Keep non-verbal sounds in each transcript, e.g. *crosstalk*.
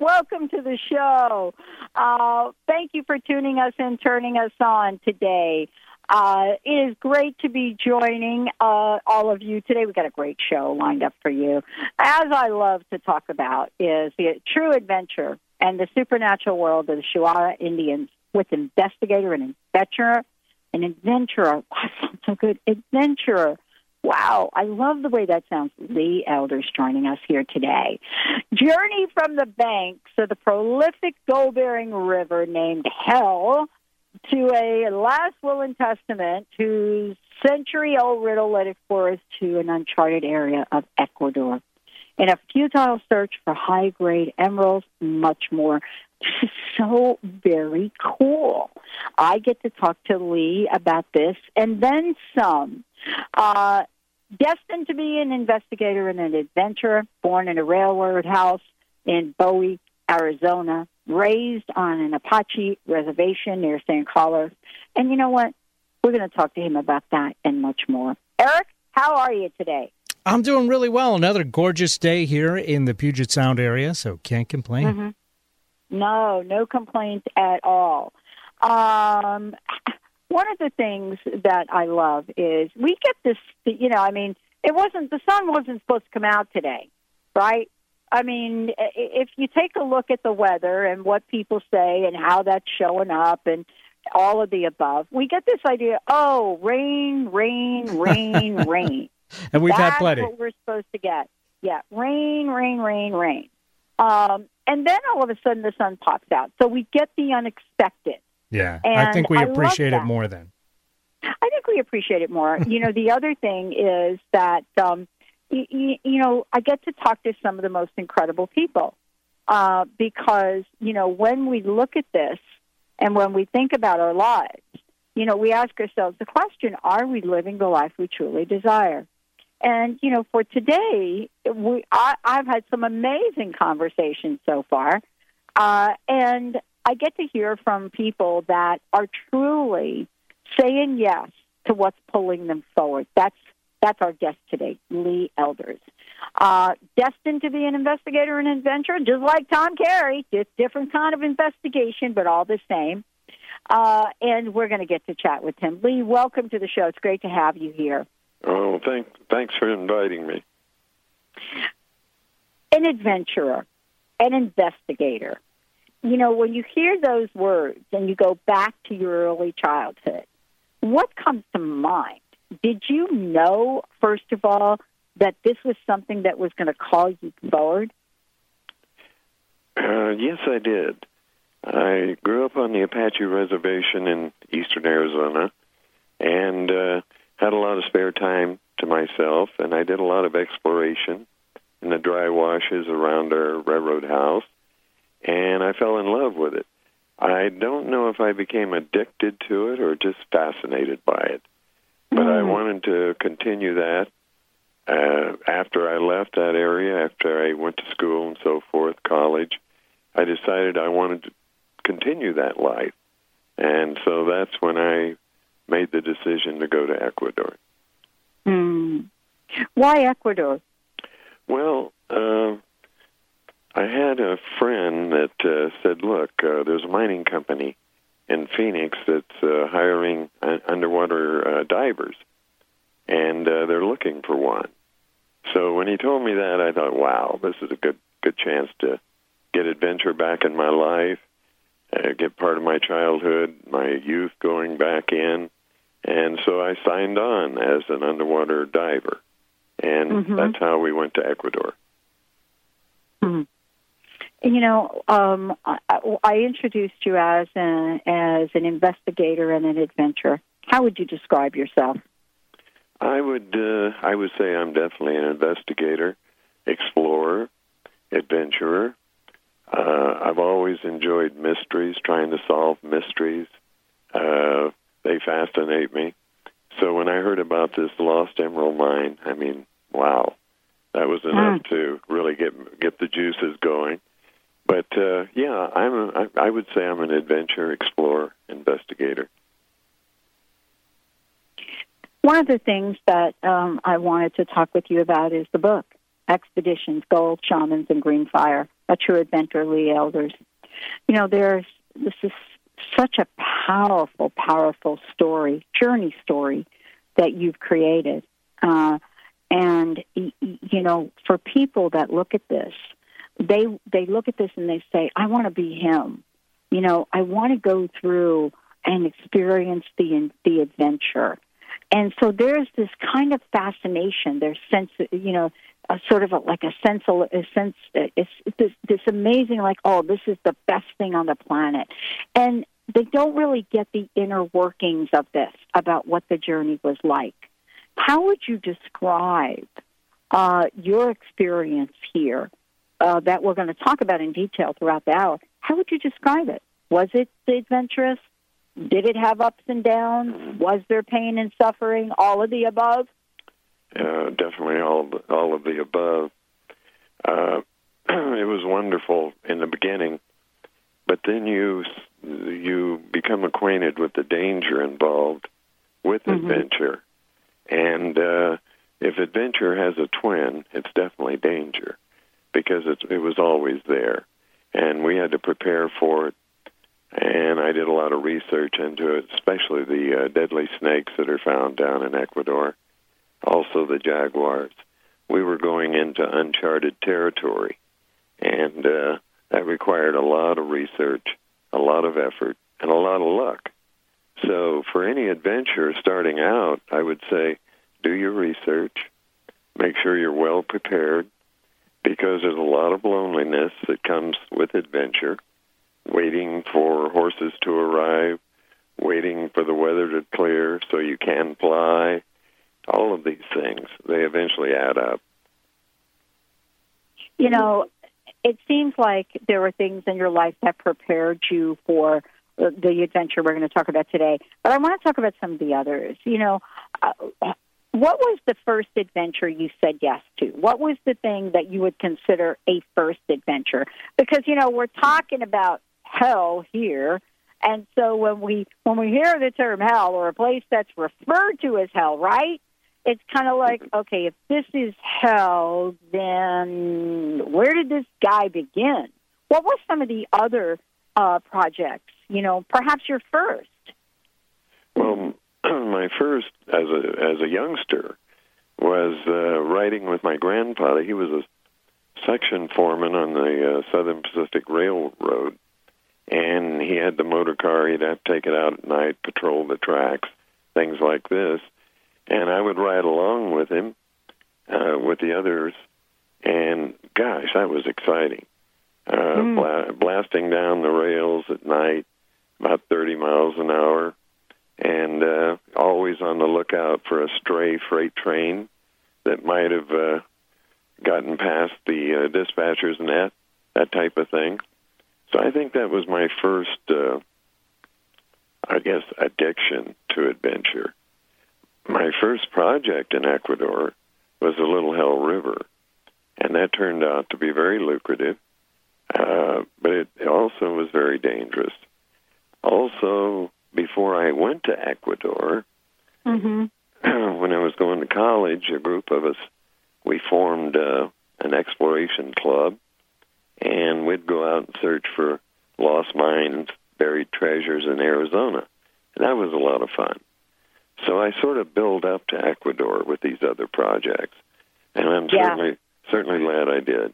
Welcome to the show. Uh, thank you for tuning us and turning us on today. Uh, it is great to be joining uh, all of you today. We've got a great show lined up for you. As I love to talk about is the true adventure and the supernatural world of the Shuara Indians with investigator and adventurer, an adventurer. *laughs* Wow, sounds so good. Adventurer Wow, I love the way that sounds. Lee Elders joining us here today. Journey from the banks of the prolific gold bearing river named Hell to a last will and testament whose century old riddle led explorers to an uncharted area of Ecuador. In a futile search for high grade emeralds, much more. This *laughs* is so very cool. I get to talk to Lee about this and then some. Uh, destined to be an investigator and an adventurer, born in a railroad house in Bowie, Arizona, raised on an Apache reservation near San Carlos. And you know what? We're going to talk to him about that and much more. Eric, how are you today? I'm doing really well. Another gorgeous day here in the Puget Sound area, so can't complain. Mm-hmm. No, no complaints at all. Um, one of the things that I love is we get this, you know, I mean, it wasn't, the sun wasn't supposed to come out today, right? I mean, if you take a look at the weather and what people say and how that's showing up and all of the above, we get this idea, oh, rain, rain, rain, *laughs* rain. and we've that's had plenty. what we're supposed to get. Yeah, rain, rain, rain, rain. Um, and then all of a sudden the sun pops out. So we get the unexpected. Yeah, And I think we I appreciate it more then. I think we appreciate it more. *laughs* you know, the other thing is that, um, y- y- you know, I get to talk to some of the most incredible people uh, because, you know, when we look at this and when we think about our lives, you know, we ask ourselves the question are we living the life we truly desire? And, you know, for today, we, I, I've had some amazing conversations so far. Uh, and I get to hear from people that are truly saying yes to what's pulling them forward. That's that's our guest today, Lee Elders. Uh, destined to be an investigator and adventurer, just like Tom Carey, just different kind of investigation, but all the same. Uh, and we're going to get to chat with him. Lee, welcome to the show. It's great to have you here. Oh, thank, thanks for inviting me. An adventurer, an investigator. You know, when you hear those words and you go back to your early childhood, what comes to mind? Did you know, first of all, that this was something that was going to call you forward? Uh, yes, I did. I grew up on the Apache Reservation in eastern Arizona and uh, had a lot of spare time to myself, and I did a lot of exploration in the dry washes around our railroad house, and I fell in love with it. I don't know if I became addicted to it or just fascinated by it, but I wanted to continue that. Uh, after I left that area, after I went to school and so forth, college, I decided I wanted to continue that life. And so that's when I made the decision to go to Ecuador. Hmm. Why Ecuador? Well, uh, I had a friend that uh, said, "Look, uh, there's a mining company in Phoenix that's uh, hiring underwater uh, divers, and uh, they're looking for one." So when he told me that, I thought, "Wow, this is a good good chance to get adventure back in my life, uh, get part of my childhood, my youth going back in." And so I signed on as an underwater diver, and Mhm. that's how we went to Ecuador. Mhm. You know, um, I, I introduced you as an as an investigator and an adventurer. How would you describe yourself? I would uh, I would say I'm definitely an investigator, explorer, adventurer. Uh, I've always enjoyed mysteries, trying to solve mysteries. Uh, they fascinate me. So when I heard about this lost emerald mine, I mean, wow, that was enough to really get get the juices going. But uh, yeah, I'm a, I, I would say I'm an adventure explorer, investigator. One of the things that um, I wanted to talk with you about is the book, Expeditions, Gold, Shamans, and Green Fire, A True Adventure, Lee Elders. You know, there's this is such a powerful, powerful story, journey story that you've created. Uh, and, you know, for people that look at this, they they look at this and they say, I want to be him. You know, I want to go through and experience the the adventure. And so there's this kind of fascination. There's sense, you know, a sort of a, like a sense, a sense. It's this this amazing, like, oh, this is the best thing on the planet, and they don't really get the inner workings of this about what the journey was like. How would you describe uh, your experience here uh, that we're going to talk about in detail throughout the hour? How would you describe it? Was it adventurous? Did it have ups and downs? Was there pain and suffering? All of the above? Uh, definitely all of the, all of the above. Uh, *clears throat* it was wonderful in the beginning, but then you you become acquainted with the danger involved with Mhm. adventure, and uh, if adventure has a twin, it's definitely danger because it's, it was always there, and we had to prepare for it. And I did a lot of research into it, especially the uh, deadly snakes that are found down in Ecuador also the jaguars. We were going into uncharted territory, and uh, that required a lot of research, a lot of effort, and a lot of luck. So, for any adventure starting out, I would say do your research, make sure you're well prepared, because there's a lot of loneliness that comes with adventure, waiting for horses to arrive, waiting for the weather to clear so you can fly all of these things they eventually add up You know, it seems like there were things in your life that prepared you for the adventure we're going to talk about today. But I want to talk about some of the others. You know, uh, what was the first adventure you said yes to? What was the thing that you would consider a first adventure? Because you know, we're talking about hell here. And so when we when we hear the term hell or a place that's referred to as hell, right? It's kind of like, okay, if this is hell, then where did this guy begin? What were some of the other uh, projects? You know, perhaps your first. well *clears throat* my first as a as a youngster was uh, riding with my grandfather he was a section foreman on the uh, southern pacific railroad and he had the motor car he'd have to take it out at night patrol the tracks things like this and I would ride along with him, uh, with the others, and gosh, that was exciting. Uh, Mm. bla- blasting down the rails at night, about 30 miles an hour, and uh, always on the lookout for a stray freight train that might have uh, gotten past the uh, dispatcher's net, that type of thing. So I think that was my first, uh, I guess, addiction to adventure my first project in Ecuador was the Little Hell River, and that turned out to be very lucrative, uh, but it also was very dangerous. Also, before I went to Ecuador, Mm-hmm. *clears throat* when I was going to college, a group of us we formed uh, an exploration club, and we'd go out and search for lost mines, buried treasures in Arizona. And that was a lot of fun. So I sort of build up to Ecuador with these other projects, and I'm Yeah. certainly certainly glad I did.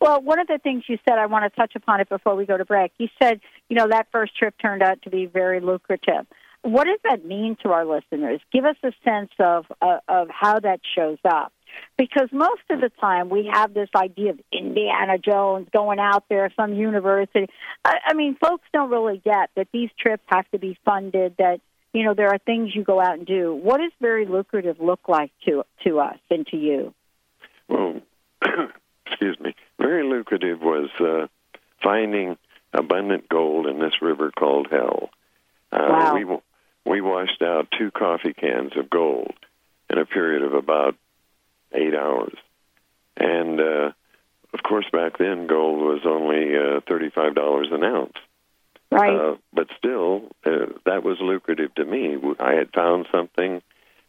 Well, one of the things you said, I want to touch upon it before we go to break. You said, you know, that first trip turned out to be very lucrative. What does that mean to our listeners? Give us a sense of uh, of how that shows up. Because most of the time we have this idea of Indiana Jones going out there, some university. I, I mean, folks don't really get that these trips have to be funded. That you know there are things you go out and do. What does very lucrative look like to to us and to you? Well, *coughs* excuse me. Very lucrative was uh, finding abundant gold in this river called Hell. Uh, Wow. We we washed out two coffee cans of gold in a period of about eight hours, and uh, of course back then gold was only uh, thirty five dollars an ounce. Right. Uh, but still, uh, that was lucrative to me. I had found something.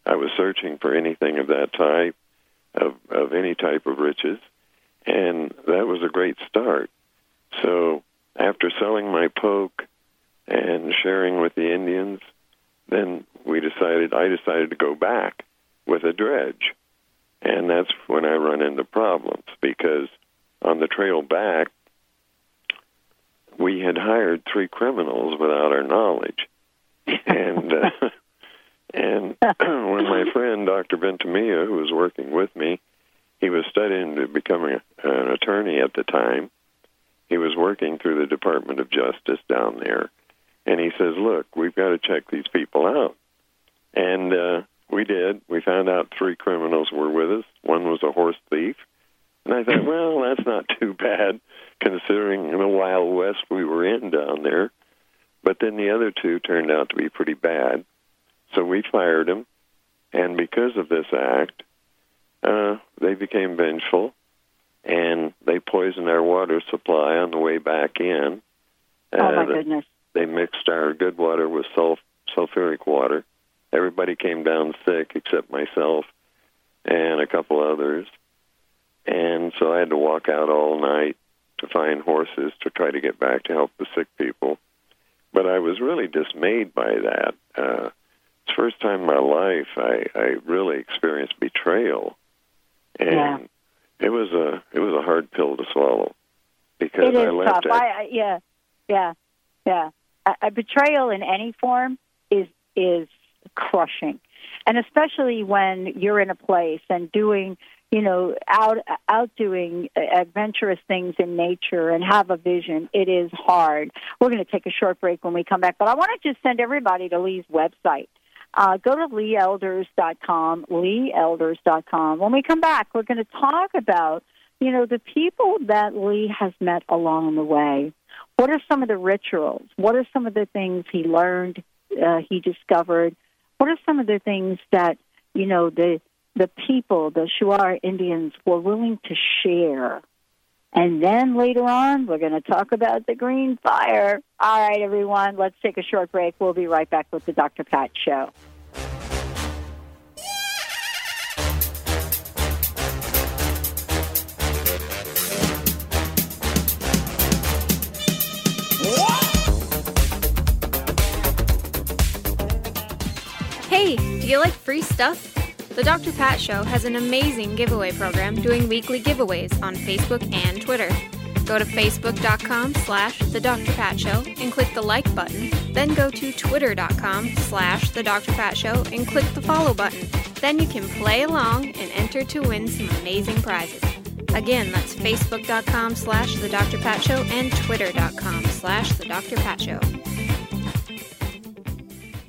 I was searching for anything of that type, of, of any type of riches, and that was a great start. So after selling my poke and sharing with the Indians, then we decided, I decided to go back with a dredge. And that's when I run into problems because on the trail back, we had hired three criminals without our knowledge. and uh, *laughs* and *clears throat* when my friend Dr. Ventimiglia, who was working with me, he was studying to become a, an attorney at the time. He was working through the Department of Justice down there, and he says, "Look, we've got to check these people out." And uh, we did. We found out three criminals were with us. One was a horse thief, and I thought, well, that's not too bad considering the Wild West we were in down there. But then the other two turned out to be pretty bad. So we fired them. And because of this act, uh, they became vengeful and they poisoned our water supply on the way back in. oh my Uh, goodness. they mixed our good water with sulf- sulfuric water. Everybody came down sick except myself and a couple others. And so I had to walk out all night to find horses to try to get back to help the sick people. But I was really dismayed by that. Uh, it's the first time in my life I, I really experienced betrayal, and Yeah. it was a it was a hard pill to swallow because I left. tough. I, I, yeah, yeah, yeah. A, a betrayal in any form is is crushing, and especially when you're in a place and doing, you know, out out doing adventurous things in nature and have a vision. It is hard. We're going to take a short break when we come back, but I want to just send everybody to Lee's website. Uh, go to leeelders.com, leeelders.com. When we come back, we're going to talk about you know, the people that Lee has met along the way, what are some of the rituals? What are some of the things he learned, uh, he discovered? What are some of the things that, you know, the the people, the Shuar Indians, were willing to share? And then later on, we're going to talk about the green fire. All right, everyone, let's take a short break. We'll be right back with the Dr. Pat Show. You like free stuff? The Dr. Pat Show has an amazing giveaway program doing weekly giveaways on Facebook and Twitter. Go to facebook.com slash the Dr. Pat Show and click the like button. Then go to twitter.com slash the Dr. Pat Show and click the follow button. Then you can play along and enter to win some amazing prizes. Again, that's facebook.com slash the Dr. Pat Show and twitter.com slash the Dr. Pat Show.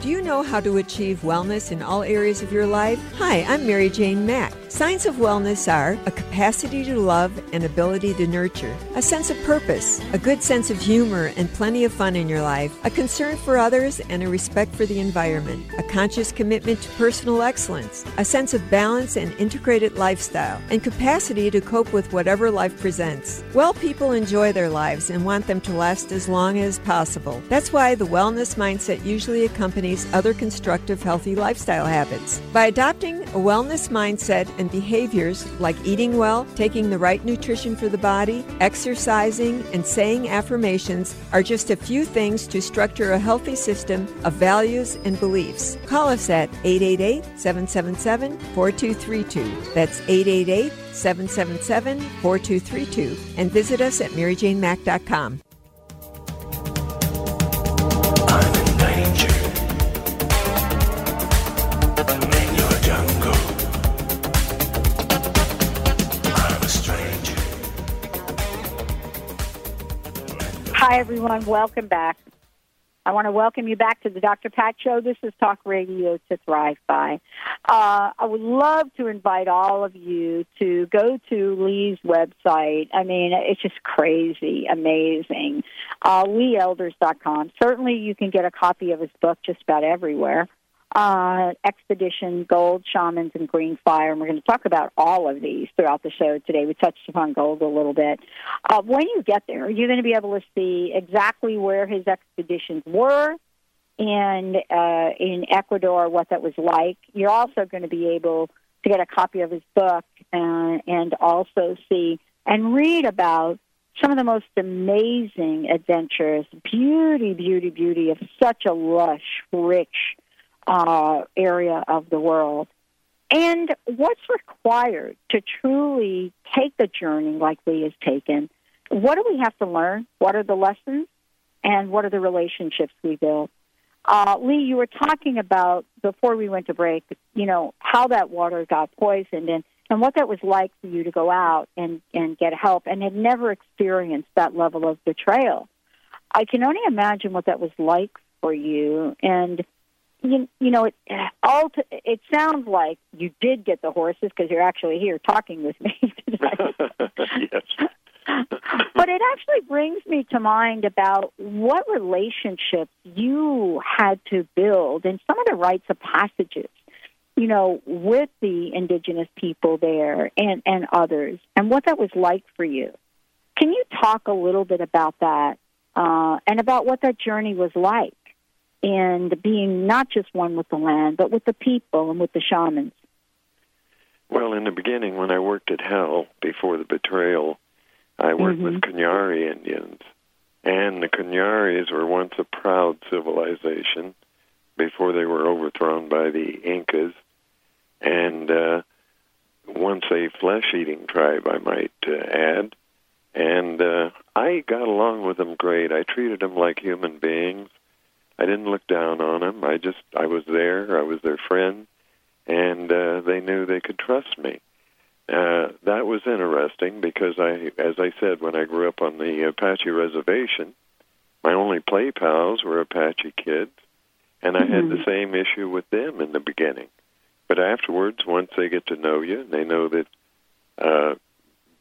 Do you know how to achieve wellness in all areas of your life? Hi, I'm Mary Jane Mack. Signs of wellness are a capacity to love and ability to nurture, a sense of purpose, a good sense of humor and plenty of fun in your life, a concern for others and a respect for the environment, a conscious commitment to personal excellence, a sense of balance and integrated lifestyle, and capacity to cope with whatever life presents. Well people enjoy their lives and want them to last as long as possible. That's why the wellness mindset usually accompanies other constructive, healthy lifestyle habits. By adopting a wellness mindset and behaviors like eating well, taking the right nutrition for the body, exercising, and saying affirmations are just a few things to structure a healthy system of values and beliefs. Call us at 888 777 4232. That's 888 777 4232 and visit us at maryjanemack.com. Everyone. Welcome back. I want to welcome you back to the Dr. Pat Show. This is Talk Radio to Thrive By. Uh, I would love to invite all of you to go to Lee's website. I mean, it's just crazy, amazing. Uh, LeeElders.com. Certainly, you can get a copy of his book just about everywhere uh, Expedition Gold, Shamans, and Green Fire. And we're going to talk about all of these throughout the show today. We touched upon gold a little bit. Uh, when you get there, you're going to be able to see exactly where his expeditions were and uh, in Ecuador, what that was like. You're also going to be able to get a copy of his book uh, and also see and read about some of the most amazing adventures, beauty, beauty, beauty of such a lush, rich, uh, area of the world. And what's required to truly take the journey like Lee has taken? What do we have to learn? What are the lessons? And what are the relationships we build? Uh, Lee, you were talking about before we went to break, you know, how that water got poisoned and, and what that was like for you to go out and, and get help and had never experienced that level of betrayal. I can only imagine what that was like for you. And you, you know, it all t- it sounds like you did get the horses because you're actually here talking with me *laughs* *laughs* yes. but it actually brings me to mind about what relationships you had to build and some of the rites of passages, you know, with the indigenous people there and, and others, and what that was like for you. Can you talk a little bit about that uh, and about what that journey was like? And being not just one with the land, but with the people and with the shamans? Well, in the beginning, when I worked at Hell before the betrayal, I worked Mm-hmm. with Kunyari Indians. And the Kunyaris were once a proud civilization before they were overthrown by the Incas. And uh, once a flesh eating tribe, I might uh, add. And uh, I got along with them great. I treated them like human beings. I didn't look down on them. I just I was there. I was their friend, and uh, they knew they could trust me. Uh, that was interesting because I, as I said, when I grew up on the Apache reservation, my only play pals were Apache kids, and I had the same issue with them in the beginning. But afterwards, once they get to know you, and they know that uh,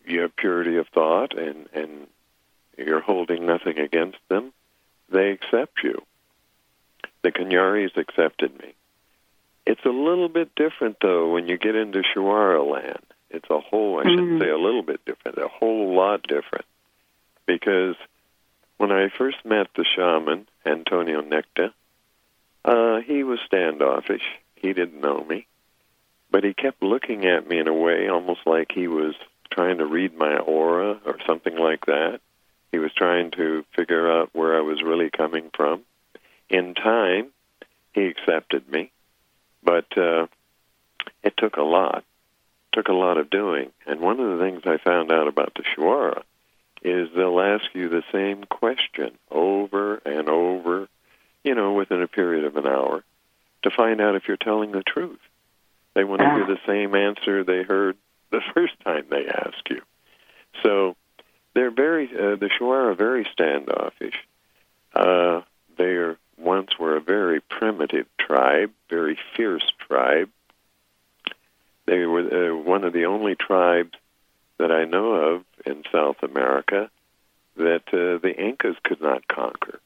you have purity of thought and and you're holding nothing against them, they accept you the Canyaris accepted me. It's a little bit different though when you get into Shuara land. It's a whole I shouldn't Mm. say a little bit different, a whole lot different. Because when I first met the shaman, Antonio Necta, uh, he was standoffish. He didn't know me. But he kept looking at me in a way almost like he was trying to read my aura or something like that. He was trying to figure out where I was really coming from. In time, he accepted me, but uh, it took a lot. took a lot of doing. And one of the things I found out about the Shuara is they'll ask you the same question over and over, you know, within a period of an hour, to find out if you're telling the truth. They want to hear the same answer they heard the *laughs* first time they ask you. So they're very, uh, the Shuara are very standoffish. Uh, they are once were a very primitive tribe, very fierce tribe. They were uh, one of the only tribes that I know of in South America that uh, the Incas could not conquer,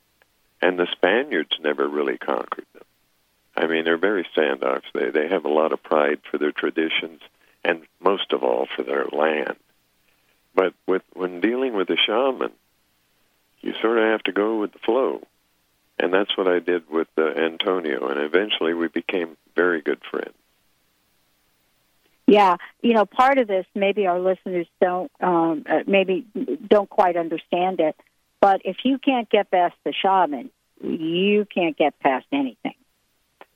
and the Spaniards never really conquered them. I mean, they're very standoffish. They they have a lot of pride for their traditions, and most of all for their land. But with when dealing with a shaman, you sort of have to go with the flow, and that's what I did with uh, Antonio. And eventually, we became very good friends. Yeah, you know, part of this maybe our listeners don't um, uh, maybe don't quite understand it, but if you can't get past the shaman, you can't get past anything.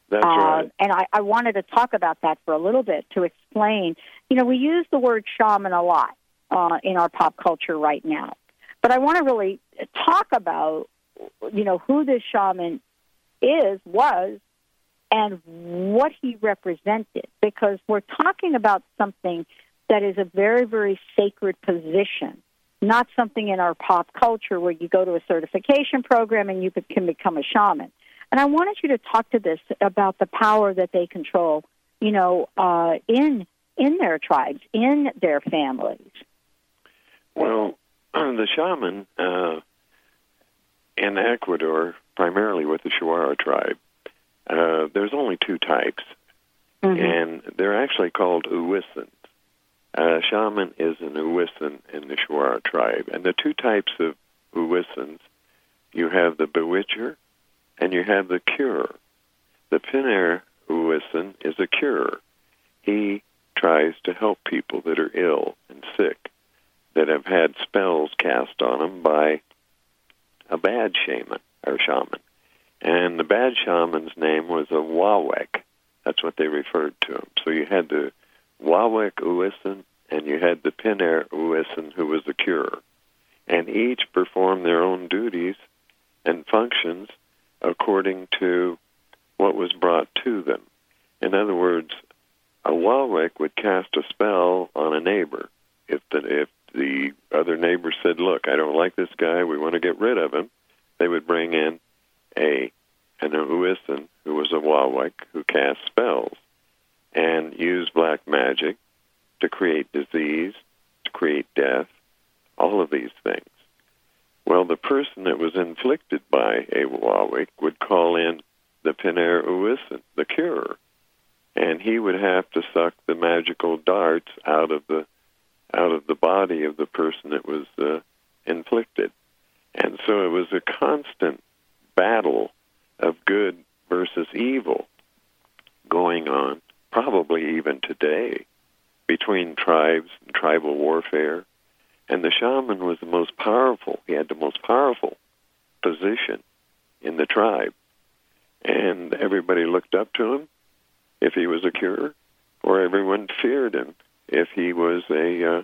That's Uh, right. And I, I wanted to talk about that for a little bit to explain. You know, we use the word shaman a lot uh, in our pop culture right now, but I want to really talk about, you know, who this shaman is, was, and what he represented, because we're talking about something that is a very, very sacred position. Not something in our pop culture where you go to a certification program and you can become a shaman. And I wanted you to talk to this about the power that they control, you know, uh, in in their tribes, in their families. Well, *clears throat* the shaman uh, in Ecuador, primarily with the Shuara tribe, uh, there's only two types, and they're actually called Uwisans. Uh, shaman is an Uwisan in the Shuara tribe, and the two types of Uwisans, you have the bewitcher and you have the cure. The Piner Uwisan is a cure. He tries to help people that are ill and sick that have had spells cast on them by a bad shaman or shaman. And the bad shaman's name was a Wawek. That's what they referred to him. So you had the Wawek Uwisan and you had the Piner Uwisan who was the cure. And each performed their own duties and functions according to what was brought to them. In other words, a Wawek would cast a spell on a neighbor. If the if the other neighbor said, "Look, I don't like this guy. We want to get rid of him," they would bring in a an Uwisan who was a Wawek who cast spells and used black magic to create disease, to create death, all of these things. Well, the person that was inflicted by a Wawek would call in the Piner Uwisan, the cure, and he would have to suck the magical darts out of the out of the body of the person that was uh, inflicted. And so it was a constant battle of good versus evil going on, probably even today, between tribes and tribal warfare. And the shaman was the most powerful. He had the most powerful position in the tribe. And everybody looked up to him if he was a cure, or everyone feared him if he was a uh,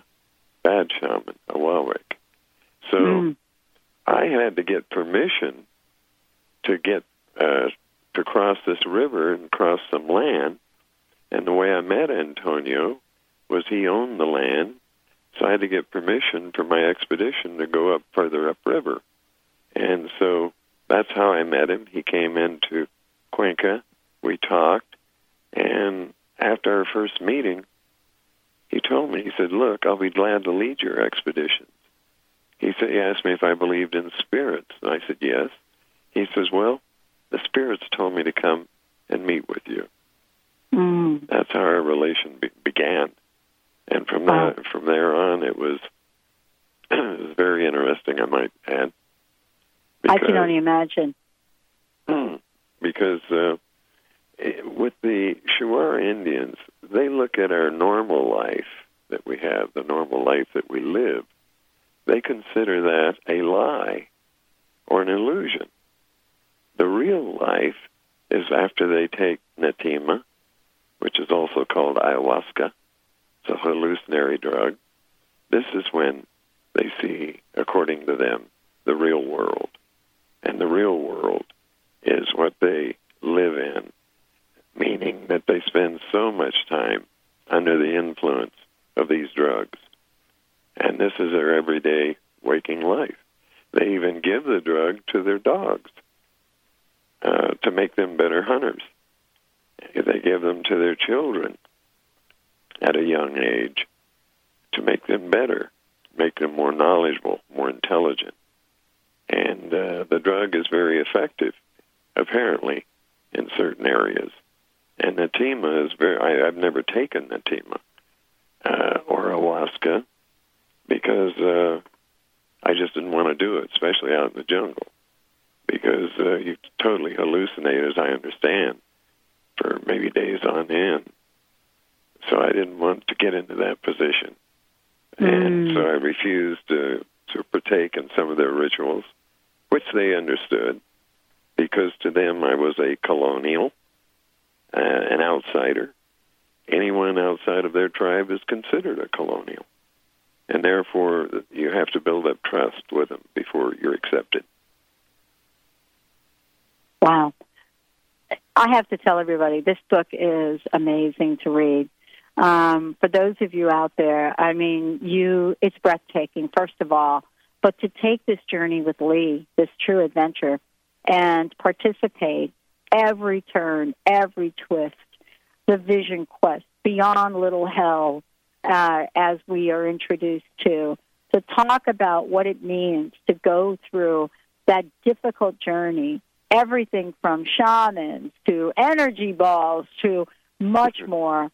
bad shaman, a Wawek. So I had to get permission to get uh, to cross this river and cross some land. And the way I met Antonio was he owned the land, so I had to get permission for my expedition to go up further upriver. And so that's how I met him. He came into Cuenca. We talked, and after our first meeting, he told me, he said, Look, I'll be glad to lead your expeditions. He said he asked me if I believed in spirits. And I said, Yes. He says, Well, the spirits told me to come and meet with you. Mm. That's how our relation be- began, and from wow. that from there on, it was *clears throat* it was very interesting. I might add. Because, I can only imagine. Because uh, with the Shuar Indians, they look at our normal life that we have, the normal life that we live, they consider that a lie or an illusion. The real life is after they take natima, which is also called ayahuasca. It's a hallucinatory drug. This is when they see, according to them, the real world. And the real world is what they live in, meaning that they spend so much time under the influence of these drugs. And this is their everyday waking life. They even give the drug to their dogs uh, to make them better hunters. They give them to their children at a young age to make them better, make them more knowledgeable, more intelligent. And uh, the drug is very effective, apparently, in certain areas. And natima is very, I, I've never taken natima uh, or ayahuasca because uh, I just didn't want to do it, especially out in the jungle, because uh, you totally hallucinate, as I understand, for maybe days on end. So I didn't want to get into that position, mm. and so I refused to to partake in some of their rituals, which they understood, because to them I was a colonial, uh, an outsider. Anyone outside of their tribe is considered a colonial and therefore you have to build up trust with them before you're accepted. Wow. I have to tell everybody this book is amazing to read. Um, for those of you out there, I mean, you it's breathtaking, first of all, but to take this journey with Lee, this true adventure, and participate every turn, every twist, the vision quest, beyond little hell, uh, as we are introduced to, to talk about what it means to go through that difficult journey, everything from shamans to energy balls to much more.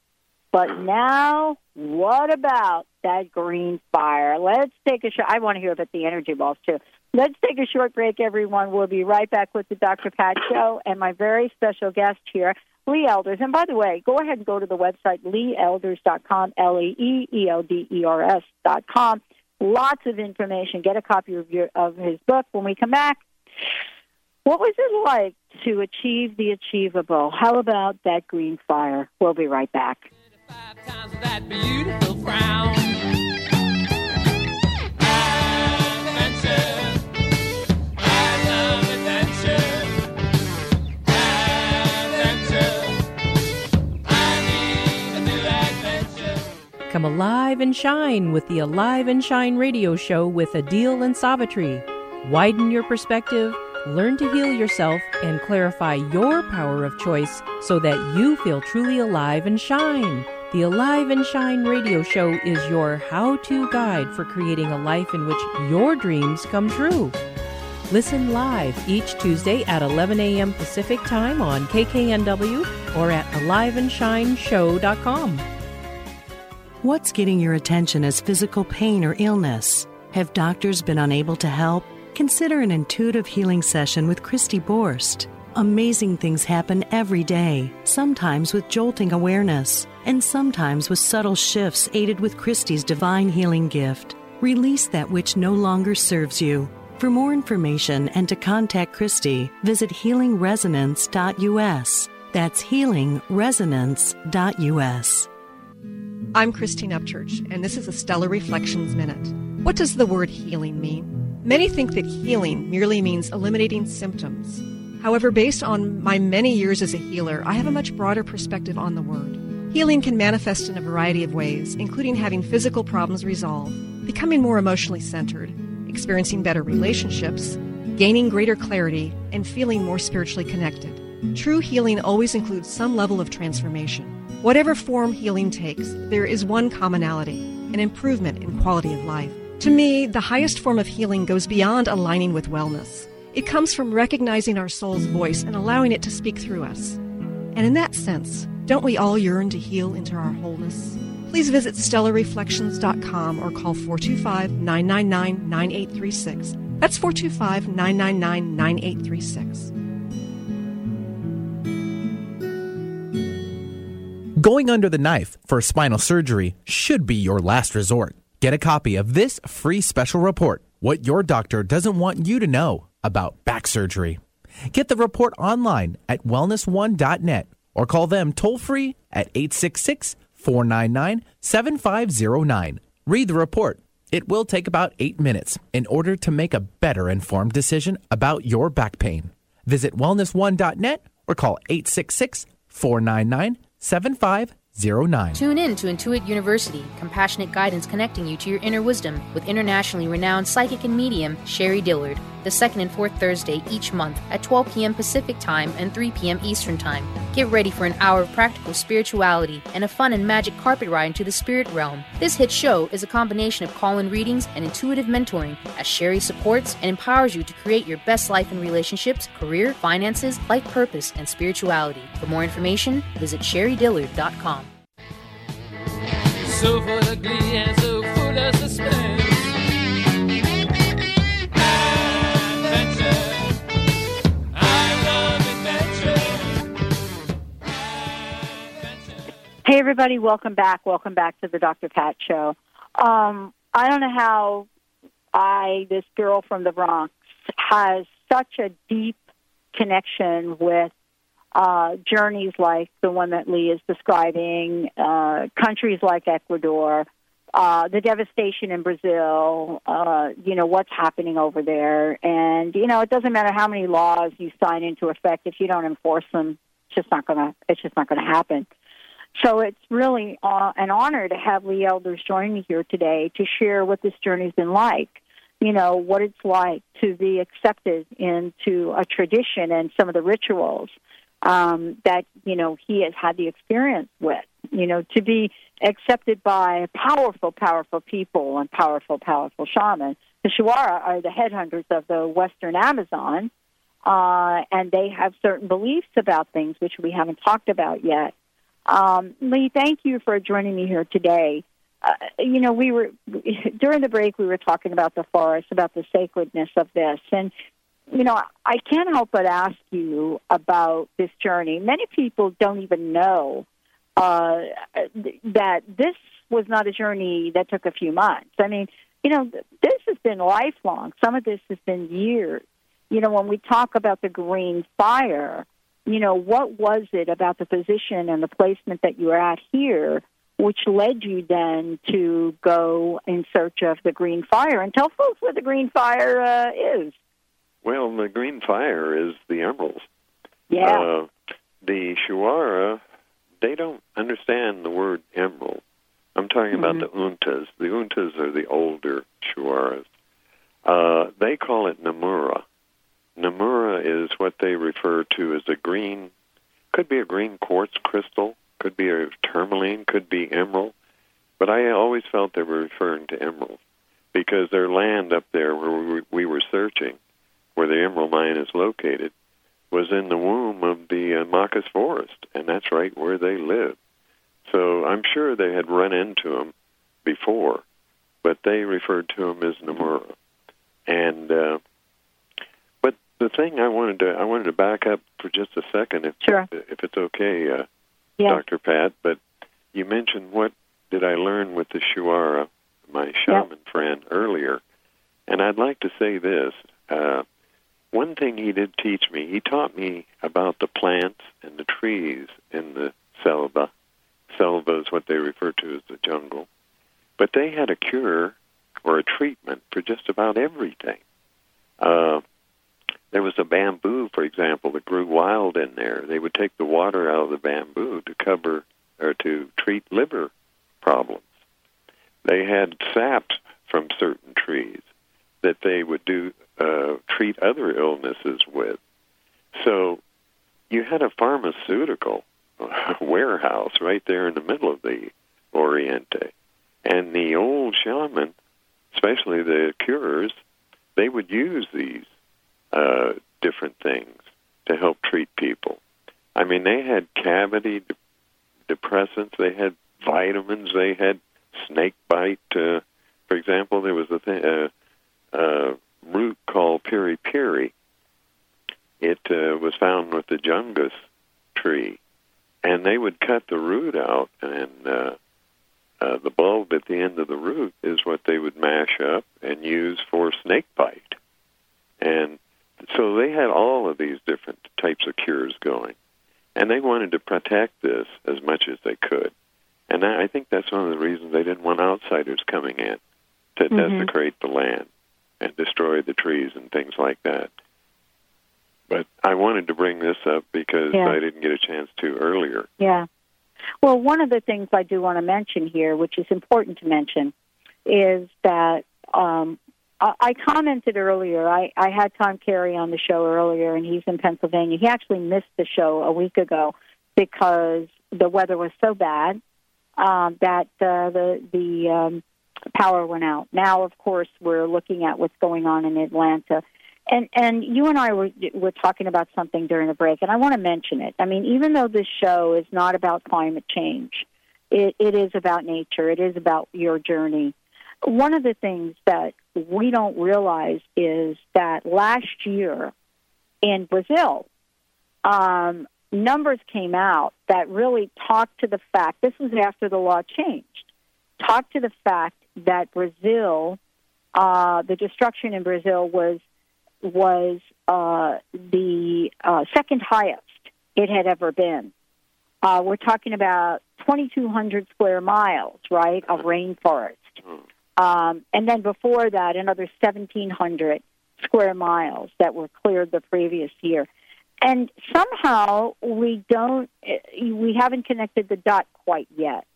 But now, what about that green fire? Let's take a shot. I want to hear about the energy balls too. Let's take a short break, everyone. We'll be right back with the Dr. Pat Show and my very special guest here, Lee Elders. And by the way, go ahead and go to the website, leeelders.com, L E E E L D E R S.com. Lots of information. Get a copy of, your, of his book. When we come back, what was it like to achieve the achievable? How about that green fire? We'll be right back. Alive and shine with the Alive and Shine radio show with Adil and Savitri. Widen your perspective, learn to heal yourself, and clarify your power of choice so that you feel truly alive and shine. The Alive and Shine radio show is your how to guide for creating a life in which your dreams come true. Listen live each Tuesday at 11 a.m. Pacific Time on KKNW or at aliveandshineshow.com. What's getting your attention as physical pain or illness? Have doctors been unable to help? Consider an intuitive healing session with Christy Borst. Amazing things happen every day, sometimes with jolting awareness, and sometimes with subtle shifts aided with Christy's divine healing gift. Release that which no longer serves you. For more information and to contact Christy, visit healingresonance.us. That's healingresonance.us. I'm Christine Upchurch, and this is a Stellar Reflections Minute. What does the word healing mean? Many think that healing merely means eliminating symptoms. However, based on my many years as a healer, I have a much broader perspective on the word. Healing can manifest in a variety of ways, including having physical problems resolved, becoming more emotionally centered, experiencing better relationships, gaining greater clarity, and feeling more spiritually connected. True healing always includes some level of transformation. Whatever form healing takes, there is one commonality an improvement in quality of life. To me, the highest form of healing goes beyond aligning with wellness. It comes from recognizing our soul's voice and allowing it to speak through us. And in that sense, Don't we all yearn to heal into our wholeness? Please visit stellarreflections.com or call 425 999 9836. That's 425 999 9836. Going under the knife for spinal surgery should be your last resort. Get a copy of this free special report What Your Doctor Doesn't Want You to Know About Back Surgery. Get the report online at wellness1.net or call them toll free at 866 499 7509. Read the report. It will take about eight minutes in order to make a better informed decision about your back pain. Visit wellness1.net or call 866 499 7509. Tune in to Intuit University, compassionate guidance connecting you to your inner wisdom with internationally renowned psychic and medium Sherrie Dillard, the second and fourth Thursday each month at 12 p.m. Pacific Time and 3 p.m. Eastern Time. Get ready for an hour of practical spirituality and a fun and magic carpet ride into the spirit realm. This hit show is a combination of call in readings and intuitive mentoring as Sherrie supports and empowers you to create your best life in relationships, career, finances, life purpose, and spirituality. For more information, visit sherriedillard.com. So full of glee and so full of suspense. Hey, everybody, welcome back. Welcome back to the Dr. Pat Show. Um, I don't know how I, this girl from the Bronx, has such a deep connection with uh, journeys like the one that Lee is describing, uh, countries like Ecuador, uh, the devastation in Brazil, uh, you know, what's happening over there. And, you know, it doesn't matter how many laws you sign into effect, if you don't enforce them, it's just not going to, it's just not going to happen. So it's really uh, an honor to have Lee Elders join me here today to share what this journey's been like. You know, what it's like to be accepted into a tradition and some of the rituals um, that, you know, he has had the experience with. You know, to be accepted by powerful, powerful people and powerful, powerful shamans. The Shuara are the headhunters of the Western Amazon, uh, and they have certain beliefs about things which we haven't talked about yet. Um, Lee, thank you for joining me here today. Uh, you know, we were *laughs* during the break. We were talking about the forest, about the sacredness of this, and you know, I can't help but ask you about this journey. Many people don't even know uh, that this was not a journey that took a few months. I mean, you know, this has been lifelong. Some of this has been years. You know, when we talk about the green fire, you know, what was it about the position and the placement that you were at here which led you then to go in search of the green fire? And tell folks what the green fire uh, is. Well, the green fire is the emeralds. Yeah. Uh, the Shuara, they don't understand the word emerald. I'm talking about the Untas. The Untas are the older Shuaras. Uh, they call it Namura. Namura is what they refer to as a green, could be a green quartz crystal, could be a tourmaline, could be emerald. But I always felt they were referring to emerald because their land up there where we, we were searching, where the emerald mine is located, was in the womb of the uh, Macas forest, and that's right where they live. So I'm sure they had run into them before, but they referred to them as Namura. And uh, the thing I wanted to I wanted to back up for just a second, if sure. if it's okay, uh. Dr. Pat. But you mentioned what did I learn with the Shuara, my shaman friend earlier, and I'd like to say this. Uh, one thing he did teach me, he taught me about the plants and the trees in the selva. Selva is what they refer to as the jungle. But they had a cure or a treatment for just about everything. Uh, there was a bamboo, for example, that grew wild in there. They would take the water out of the bamboo to cover or to treat liver problems. They had sap from certain trees that they would do uh, treat other illnesses with. So you had a pharmaceutical *laughs* warehouse right there in the middle of the Oriente, and the old shaman, especially the curers, they would use these uh, different things to help treat people. I mean, they had cavity depressants, they had vitamins, they had snake bite. Uh, for example, there was a th- uh, uh, root called piri piri. It uh, was found with the jungus tree, and they would cut the root out, and uh, uh, the bulb at the end of the root is what they would mash up and use for snake bite. And so they had all of these different types of cures going, and they wanted to protect this as much as they could. And I I think that's one of the reasons they didn't want outsiders coming in to Mhm. desecrate the land and destroy the trees and things like that. But I wanted to bring this up because Yeah. I didn't get a chance to earlier. Yeah. Well, one of the things I do want to mention here, which is important to mention, is that um, I, commented earlier. I, I had Tom Carey on the show earlier, and he's in Pennsylvania. He actually missed the show a week ago because the weather was so bad um, that uh, the the um, power went out. Now, of course, we're looking at what's going on in Atlanta. And and you and I were were talking about something during the break, and I want to mention it. I mean, even though this show is not about climate change, it, it is about nature. It is about your journey. One of the things that we don't realize is that last year in Brazil, um, numbers came out that really talked to the fact. This was after the law changed. Talked to the fact that Brazil, uh, the destruction in Brazil was was uh, the uh, second highest it had ever been. Uh, we're talking about 2,200 square miles, right, of rainforest. Um, and then before that, another 1,700 square miles that were cleared the previous year. And somehow we don't, we haven't connected the dot quite yet.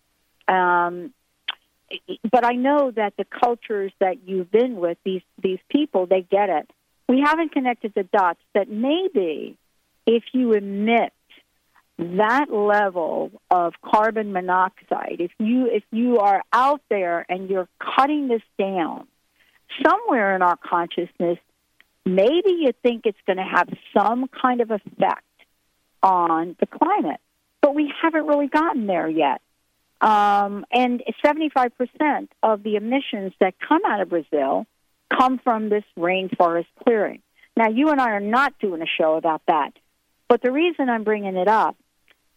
Um, but I know that the cultures that you've been with, these these people, they get it. We haven't connected the dots that maybe if you emit that level of carbon monoxide, if you if you are out there and you're cutting this down, somewhere in our consciousness, maybe you think it's going to have some kind of effect on the climate, but we haven't really gotten there yet. Um, and 75% of the emissions that come out of Brazil come from this rainforest clearing. Now, you and I are not doing a show about that. But the reason I'm bringing it up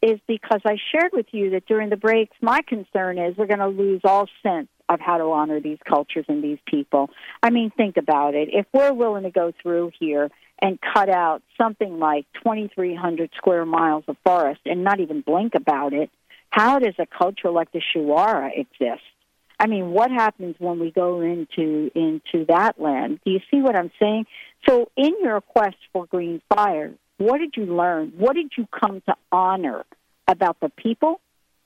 is because I shared with you that during the breaks, my concern is we're going to lose all sense of how to honor these cultures and these people. I mean, think about it. If we're willing to go through here and cut out something like 2,300 square miles of forest and not even blink about it, how does a culture like the Shuara exist? I mean, what happens when we go into into that land? Do you see what I'm saying? So, in your quest for green fire, what did you learn? What did you come to honor about the people,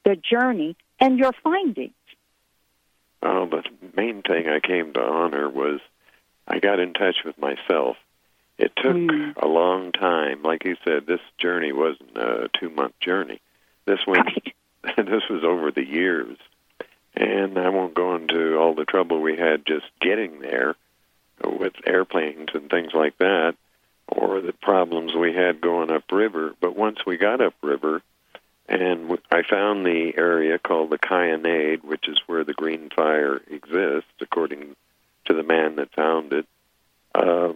the journey, and your findings? Well, the main thing I came to honor was I got in touch with myself. It took hmm. a long time. Like you said, this journey wasn't a two month journey. This went. *laughs* this was over the years, and I won't go into all the trouble we had just getting there with airplanes and things like that, or the problems we had going upriver. But once we got upriver, and I found the area called the Cayennade, which is where the green fire exists, according to the man that found it. Uh,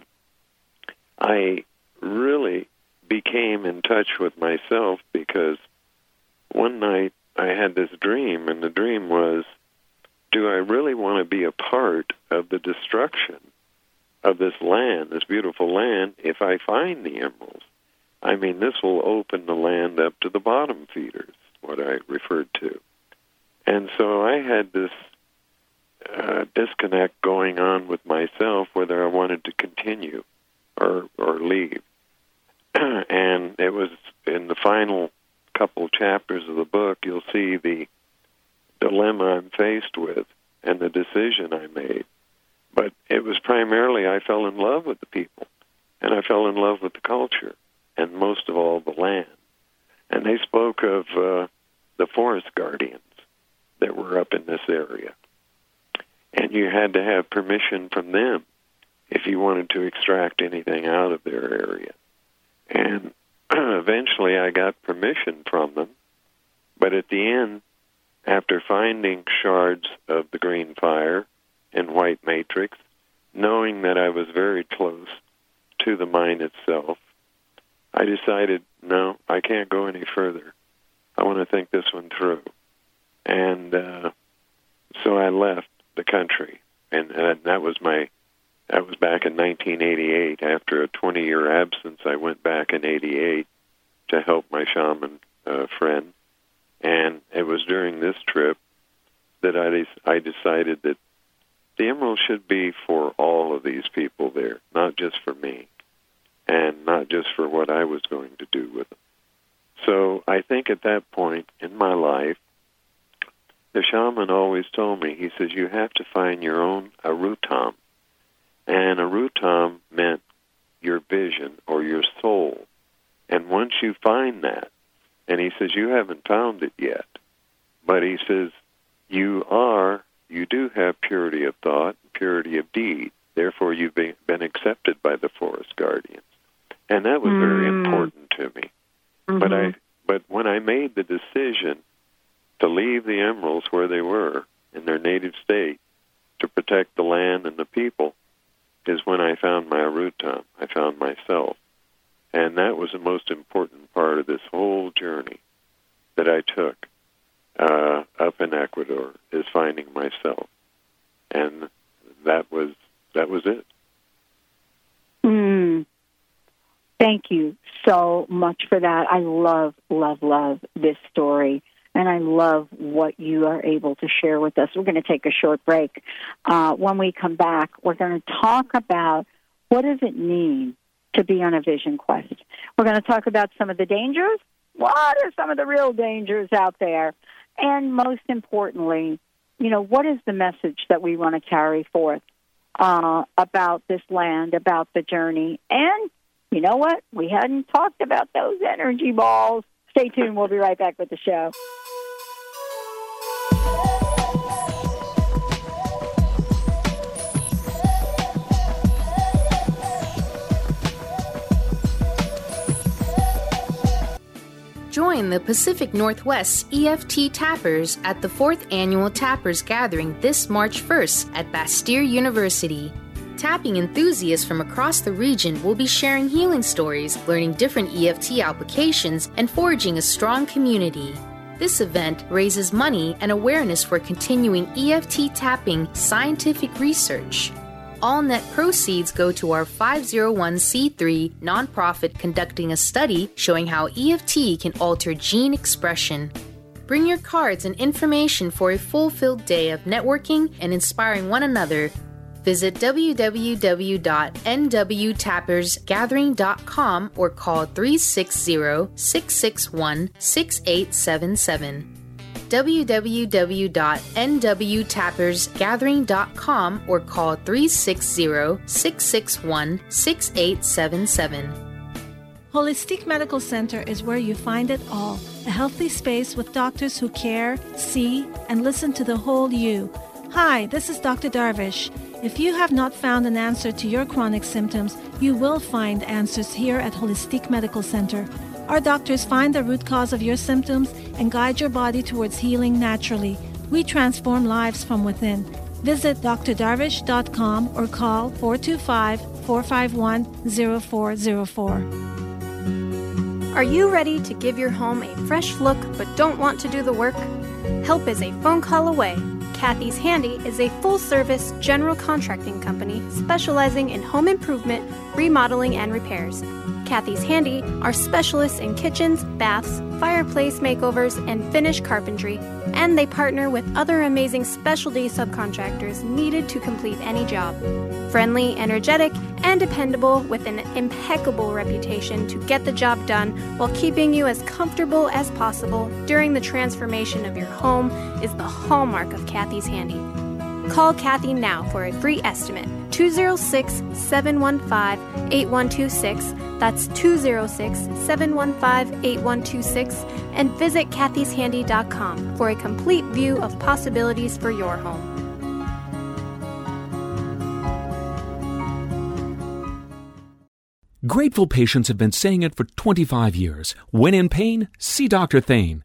I really became in touch with myself because one night I had this dream, and the dream was do I really want to be a part of the destruction of this land, this beautiful land, if I find the emeralds? I mean, this will open the land up to the bottom feeders, what I referred to. And so I had this uh, disconnect going on with myself whether I wanted to continue or or leave. *clears throat* and it was in the final couple chapters of the book you'll see the dilemma I'm faced with and the decision I made. But it was primarily I fell in love with the people and I fell in love with the culture and most of all the land. And they spoke of uh, the forest guardians that were up in this area. And you had to have permission from them if you wanted to extract anything out of their area. And *clears throat* eventually I got permission from them, But at the end, after finding shards of the green fire and white matrix, knowing that I was very close to the mine itself, I decided, no, I can't go any further. I want to think this one through. And uh, so I left the country, and, and that was my that was back in 1988. After a 20 year absence, I went back in 88 to help my shaman uh, friend. And it was during this trip that I, I decided that the emerald should be for all of these people there, not just for me, and not just for what I was going to do with them. So I think at that point in my life, the shaman always told me, he says, you have to find your own arutam. And arutam meant your vision or your soul. And once you find that, and he says, you haven't found it yet, but he says, you are, you do have purity of thought, purity of deed. Therefore, you've been, been accepted by the forest guardians. And that was mm. very important to me. Mm-hmm. But I, but when I made the decision to leave the emeralds where they were in their native state to protect the land and the people, is when I found my arutam. I found myself. And that was the most important part of this whole journey that I took uh, up in Ecuador is finding myself, and that was that was it. Mm. Thank you so much for that. I love, love, love this story and I love what you are able to share with us. We're going to take a short break. Uh, when we come back, we're going to talk about what does it mean to be on a vision quest. We're going to talk about some of the dangers. What are some of the real dangers out there? And most importantly, you know, what is the message that we want to carry forth uh, about this land, about the journey? And you know what? We hadn't talked about those energy balls. Stay tuned. We'll be right back with the show. Join the Pacific Northwest EFT Tappers at the 4th Annual Tappers Gathering this March 1st at Bastyr University. Tapping enthusiasts from across the region will be sharing healing stories, learning different EFT applications, and forging a strong community. This event raises money and awareness for continuing EFT tapping scientific research all net proceeds go to our 501c3 nonprofit conducting a study showing how EFT can alter gene expression. Bring your cards and information for a full filled day of networking and inspiring one another. Visit www.nwtappersgathering.com or call 360 661 6877 www.nwtappersgathering.com or call 360 661 6877. Holistic Medical Center is where you find it all a healthy space with doctors who care, see, and listen to the whole you. Hi, this is Dr. Darvish. If you have not found an answer to your chronic symptoms, you will find answers here at Holistic Medical Center. Our doctors find the root cause of your symptoms and guide your body towards healing naturally. We transform lives from within. Visit drdarvish.com or call 425 451 0404. Are you ready to give your home a fresh look but don't want to do the work? Help is a phone call away. Kathy's Handy is a full service general contracting company specializing in home improvement, remodeling, and repairs. Kathy's Handy are specialists in kitchens, baths, fireplace makeovers, and finish carpentry, and they partner with other amazing specialty subcontractors needed to complete any job. Friendly, energetic, and dependable with an impeccable reputation to get the job done while keeping you as comfortable as possible during the transformation of your home is the hallmark of Kathy's Handy. Call Kathy now for a free estimate 206 715 8126. That's 206 715 8126. And visit kathyshandy.com for a complete view of possibilities for your home. Grateful patients have been saying it for 25 years. When in pain, see Dr. Thane.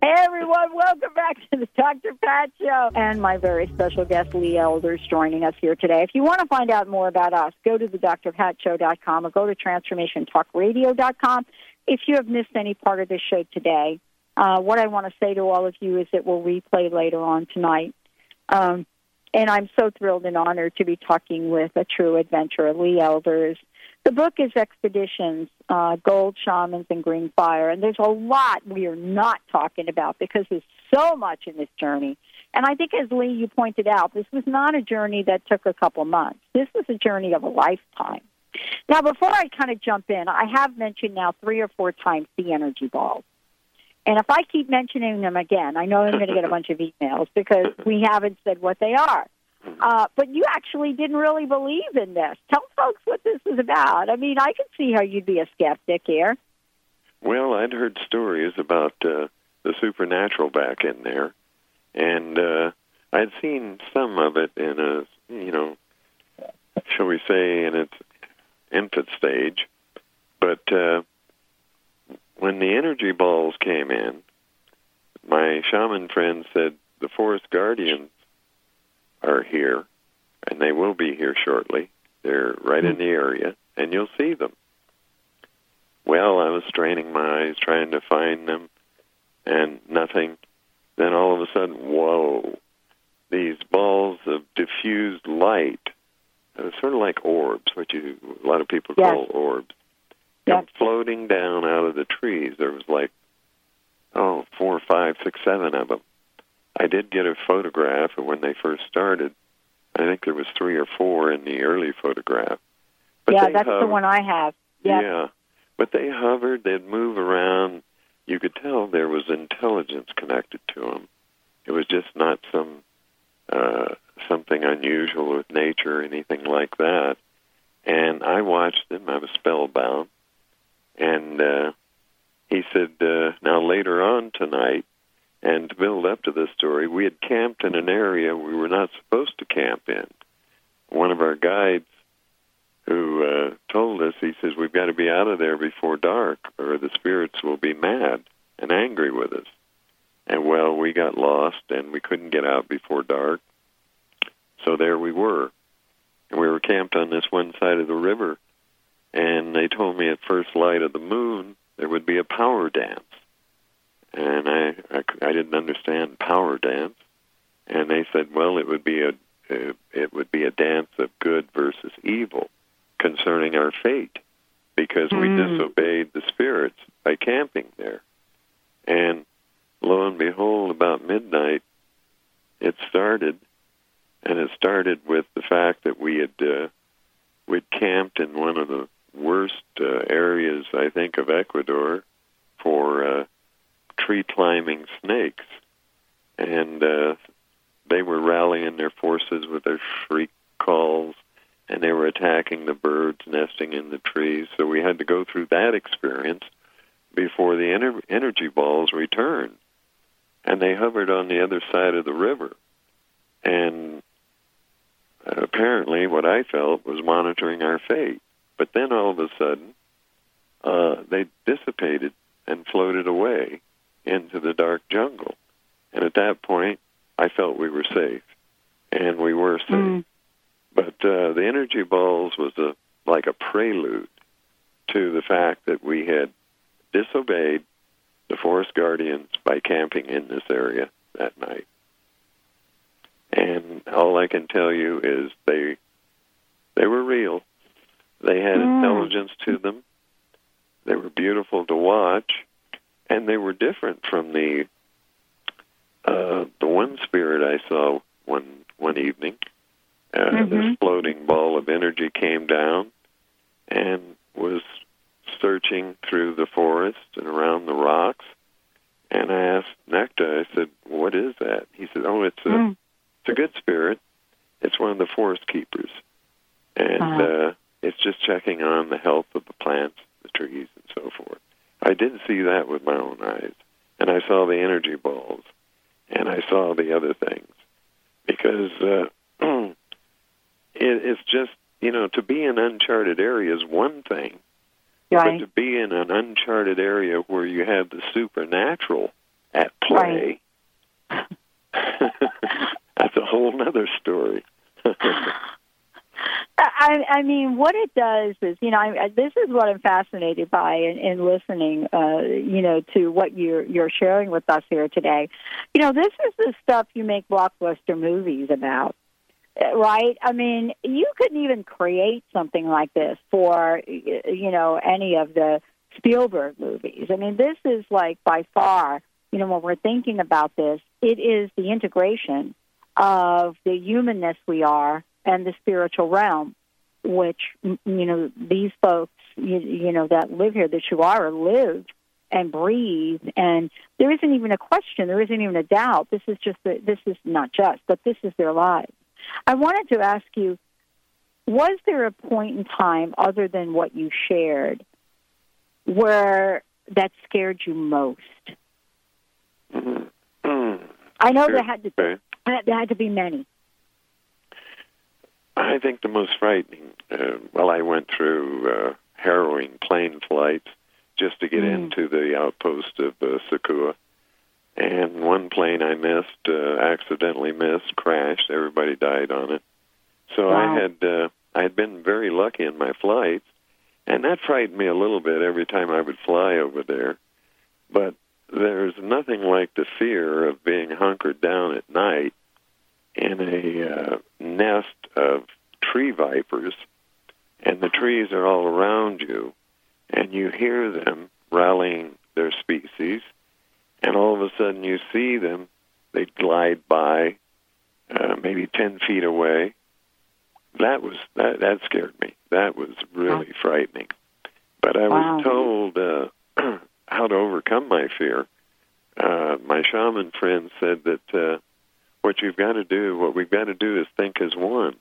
Hey everyone, welcome back to the Dr. Pat Show and my very special guest Lee Elders joining us here today. If you want to find out more about us, go to the drpatshow.com or go to transformationtalkradio.com. If you have missed any part of this show today, uh, what I want to say to all of you is it will replay later on tonight. Um, and I'm so thrilled and honored to be talking with a true adventurer, Lee Elders. The book is Expeditions, uh, Gold Shamans and Green Fire. And there's a lot we are not talking about because there's so much in this journey. And I think, as Lee, you pointed out, this was not a journey that took a couple months. This was a journey of a lifetime. Now, before I kind of jump in, I have mentioned now three or four times the energy balls. And if I keep mentioning them again, I know I'm going to get a bunch of emails because we haven't said what they are. Uh, but you actually didn't really believe in this. Tell folks what this is about. I mean, I can see how you'd be a skeptic here. Well, I'd heard stories about uh, the supernatural back in there, and uh, I'd seen some of it in a, you know, shall we say, in its infant stage. But uh, when the energy balls came in, my shaman friend said the forest guardians are here, and they will be here shortly. They're right in the area, and you'll see them. Well, I was straining my eyes trying to find them, and nothing. Then all of a sudden, whoa! These balls of diffused light, uh, sort of like orbs, what you a lot of people Yes. call orbs, Yes. come floating down out of the trees. There was like, oh, four, five, six, seven of them. I did get a photograph of when they first started. I think there was three or four in the early photograph. But yeah, that's the one I have. Yeah. yeah. But they hovered, they'd move around. You could tell there was intelligence connected to them. It was just not some uh, something unusual with nature or anything like that. And I watched them. I was spellbound. And uh, he said, uh, now later on tonight, and to build up to this story, we had camped in an area we were not supposed to camp in. One of our guides who uh, told us, he says, we've got to be out of there before dark, or the spirits will be mad and angry with us. And well, we got lost and we couldn't get out before dark. So there we were. And we were camped on this one side of the river. And they told me at first light of the moon there would be a power dance. And I, I, I didn't understand power dance. And they said, well, it would be a, uh, it would be a dance of good versus evil concerning our fate because we Mm. disobeyed the spirits by camping there. And lo and behold, about midnight, it started, and it started with the fact that we had uh, we'd camped in one of the worst uh, areas, I think, of Ecuador for uh, tree climbing snakes, and uh, they were rallying their forces with their shriek calls, and they were attacking the birds nesting in the trees. So we had to go through that experience before the ener- energy balls returned, and they hovered on the other side of the river, and uh, apparently what I felt was monitoring our fate. But then all of a sudden, uh, they dissipated and floated away into the dark jungle. And at that point, I felt we were safe, and we were safe. But uh, the energy balls was a like a prelude to the fact that we had disobeyed the forest guardians by camping in this area that night. And all I can tell you is they they were real. They had intelligence to them. They were beautiful to watch, and they were different from the uh, the one spirit I saw one one evening. Uh, This floating ball of energy came down and was searching through the forest and around the rocks. And I asked Necta, I said, "What is that?" He said, "Oh, it's a Mm. it's a good spirit. It's one of the forest keepers, and Uh-huh. uh, it's just checking on the health of the plants, the trees, and so forth." I did see that with my own eyes, and I saw the energy balls, and I saw the other things, because uh, *clears throat* it, it's just you know to be in uncharted area is one thing, Right. but to be in an uncharted area where you have the supernatural at play, *laughs* that's a whole other story. *laughs* I, I mean, what it does is, you know, I, I- this is what I'm fascinated by in, in listening, uh, you know, to what you're you're sharing with us here today. You know, this is the stuff you make blockbuster movies about, right? I mean, you couldn't even create something like this for, you know, any of the Spielberg movies. I mean, this is like by far, you know, when we're thinking about this, it is the integration of the humanness we are and the spiritual realm, which you know these folks you, you know that live here, that you are live and breathe, and there isn't even a question, there isn't even a doubt. This is just the, this is not just, but this is their lives. I wanted to ask you: Was there a point in time other than what you shared where that scared you most? Mm-hmm. Mm. I know there had to Okay. there had to be many. I think the most frightening. Uh, well, I went through uh, harrowing plane flights just to get Mm. into the outpost of uh, Sucúa, and one plane I missed, uh, accidentally missed, crashed. Everybody died on it. So Wow. I had uh, I had been very lucky in my flights, and that frightened me a little bit every time I would fly over there. But there's nothing like the fear of being hunkered down at night in a uh, nest of tree vipers, and the trees are all around you, and you hear them rallying their species, and all of a sudden you see them, they glide by, uh, maybe ten feet away. That was that that scared me. That was really frightening. But I Wow. was told uh, *clears throat* how to overcome my fear. Uh, my shaman friend said that uh, what you've got to do, what we've got to do, is think as one.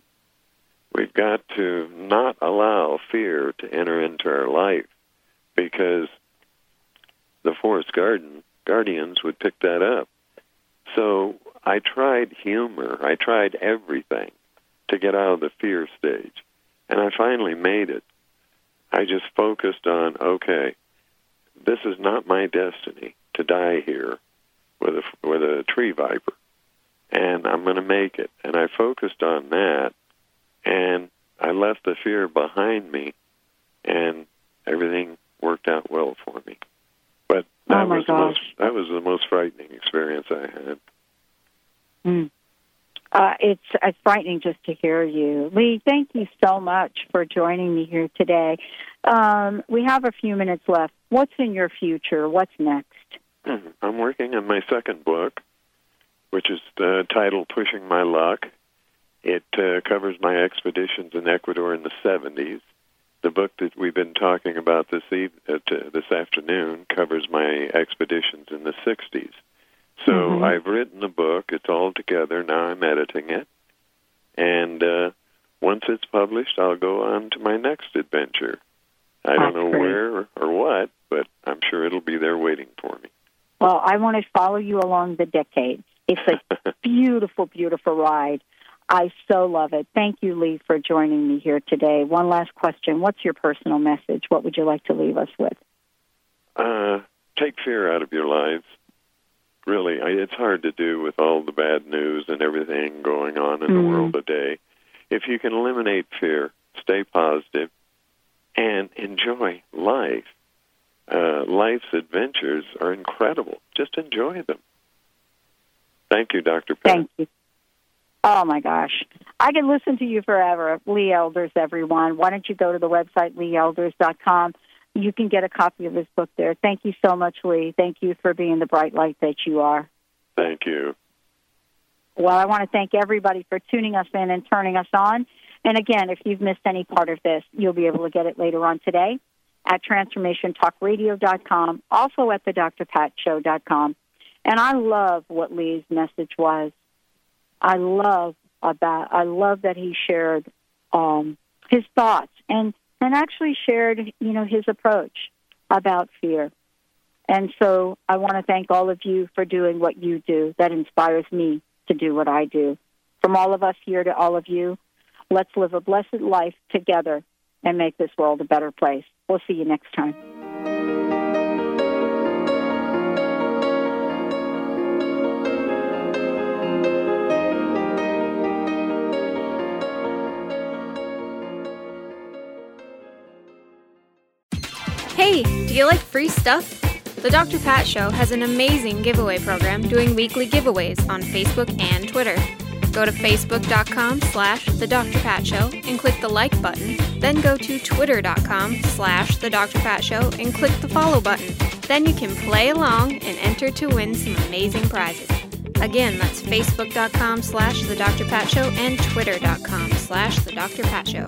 We've got to not allow fear to enter into our life, because the forest garden guardians would pick that up. So I tried humor. I tried everything to get out of the fear stage, and I finally made it. I just focused on okay, this is not my destiny to die here with a with a tree viper, and I'm going to make it. And I focused on that, and I left the fear behind me, and everything worked out well for me. But that Oh, was the most that was the most frightening experience I had. Mm. Uh, it's it's frightening just to hear you, Lee. Thank you so much for joining me here today. Um, we have a few minutes left. What's in your future? What's next? *clears throat* I'm working on my second book, which is uh, titled "Pushing My Luck." It uh, covers my expeditions in Ecuador in the 70s. The book that we've been talking about this eve- uh, t- this afternoon covers my expeditions in the 60s. So Mhm. I've written the book. It's all together now. I'm editing it, and uh, once it's published, I'll go on to my next adventure. I don't know great. where or, or what, but I'm sure it'll be there waiting for me. Well, I want to follow you along the decades. It's a *laughs* beautiful, beautiful ride. I so love it. Thank you, Lee, for joining me here today. One last question. What's your personal message? What would you like to leave us with? Uh, take fear out of your lives. Really, I, it's hard to do with all the bad news and everything going on in the Mhm. world today. If you can eliminate fear, stay positive, and enjoy life. Uh, life's adventures are incredible. Just enjoy them. Thank you, Dr. Pat. Thank you. Oh my gosh. I could listen to you forever. Lee Elders, everyone. Why don't you go to the website, leeelders.com? You can get a copy of his book there. Thank you so much, Lee. Thank you for being the bright light that you are. Thank you. Well, I want to thank everybody for tuning us in and turning us on. And again, if you've missed any part of this, you'll be able to get it later on today at transformationtalkradio.com, also at the drpatshow.com. And I love what Lee's message was. I love about I love that he shared um, his thoughts and and actually shared you know his approach about fear. And so I want to thank all of you for doing what you do. That inspires me to do what I do. From all of us here to all of you, let's live a blessed life together and make this world a better place. We'll see you next time. You like free stuff? The Dr. Pat Show has an amazing giveaway program doing weekly giveaways on Facebook and Twitter. Go to facebook.com slash the Dr. Pat Show and click the like button. Then go to twitter.com slash the Dr. Pat Show and click the follow button. Then you can play along and enter to win some amazing prizes. Again, that's facebook.com slash the Dr. Pat Show and twitter.com slash the Dr. Pat Show.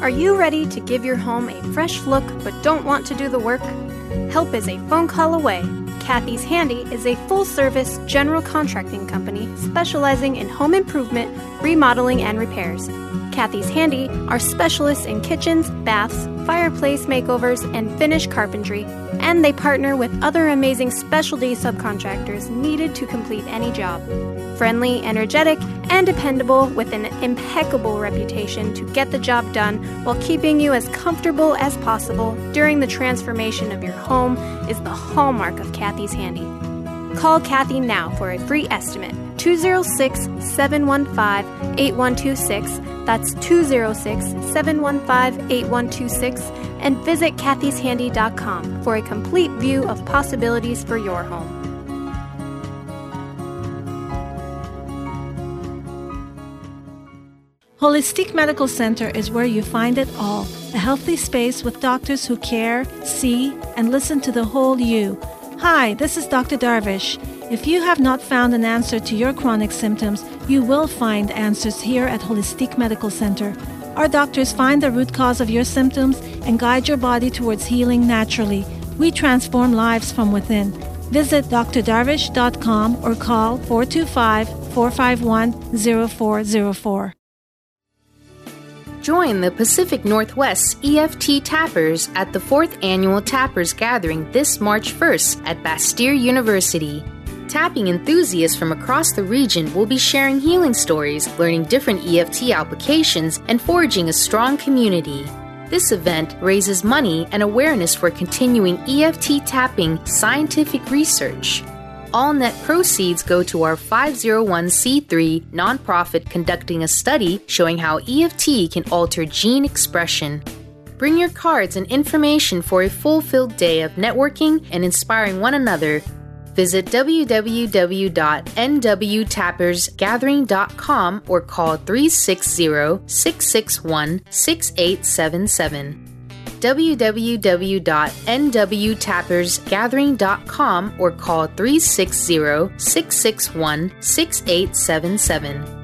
Are you ready to give your home a fresh look but don't want to do the work? Help is a phone call away. Kathy's Handy is a full service general contracting company specializing in home improvement, remodeling, and repairs. Kathy's Handy are specialists in kitchens, baths, fireplace makeovers, and finish carpentry, and they partner with other amazing specialty subcontractors needed to complete any job. Friendly, energetic, and dependable with an impeccable reputation to get the job done while keeping you as comfortable as possible during the transformation of your home is the hallmark of Kathy's Handy. Call Kathy now for a free estimate 206 715 8126. That's 206 715 8126. And visit kathyshandy.com for a complete view of possibilities for your home. Holistic Medical Center is where you find it all a healthy space with doctors who care, see, and listen to the whole you. Hi, this is Dr. Darvish. If you have not found an answer to your chronic symptoms, you will find answers here at Holistic Medical Center. Our doctors find the root cause of your symptoms and guide your body towards healing naturally. We transform lives from within. Visit drdarvish.com or call 425 451 0404. Join the Pacific Northwest EFT Tappers at the 4th Annual Tappers Gathering this March 1st at Bastyr University. Tapping enthusiasts from across the region will be sharing healing stories, learning different EFT applications, and forging a strong community. This event raises money and awareness for continuing EFT tapping scientific research. All net proceeds go to our 501c3 nonprofit conducting a study showing how EFT can alter gene expression. Bring your cards and information for a full filled day of networking and inspiring one another. Visit www.nwtappersgathering.com or call 360 661 6877 www.nwtappersgathering.com or call 360 661 6877.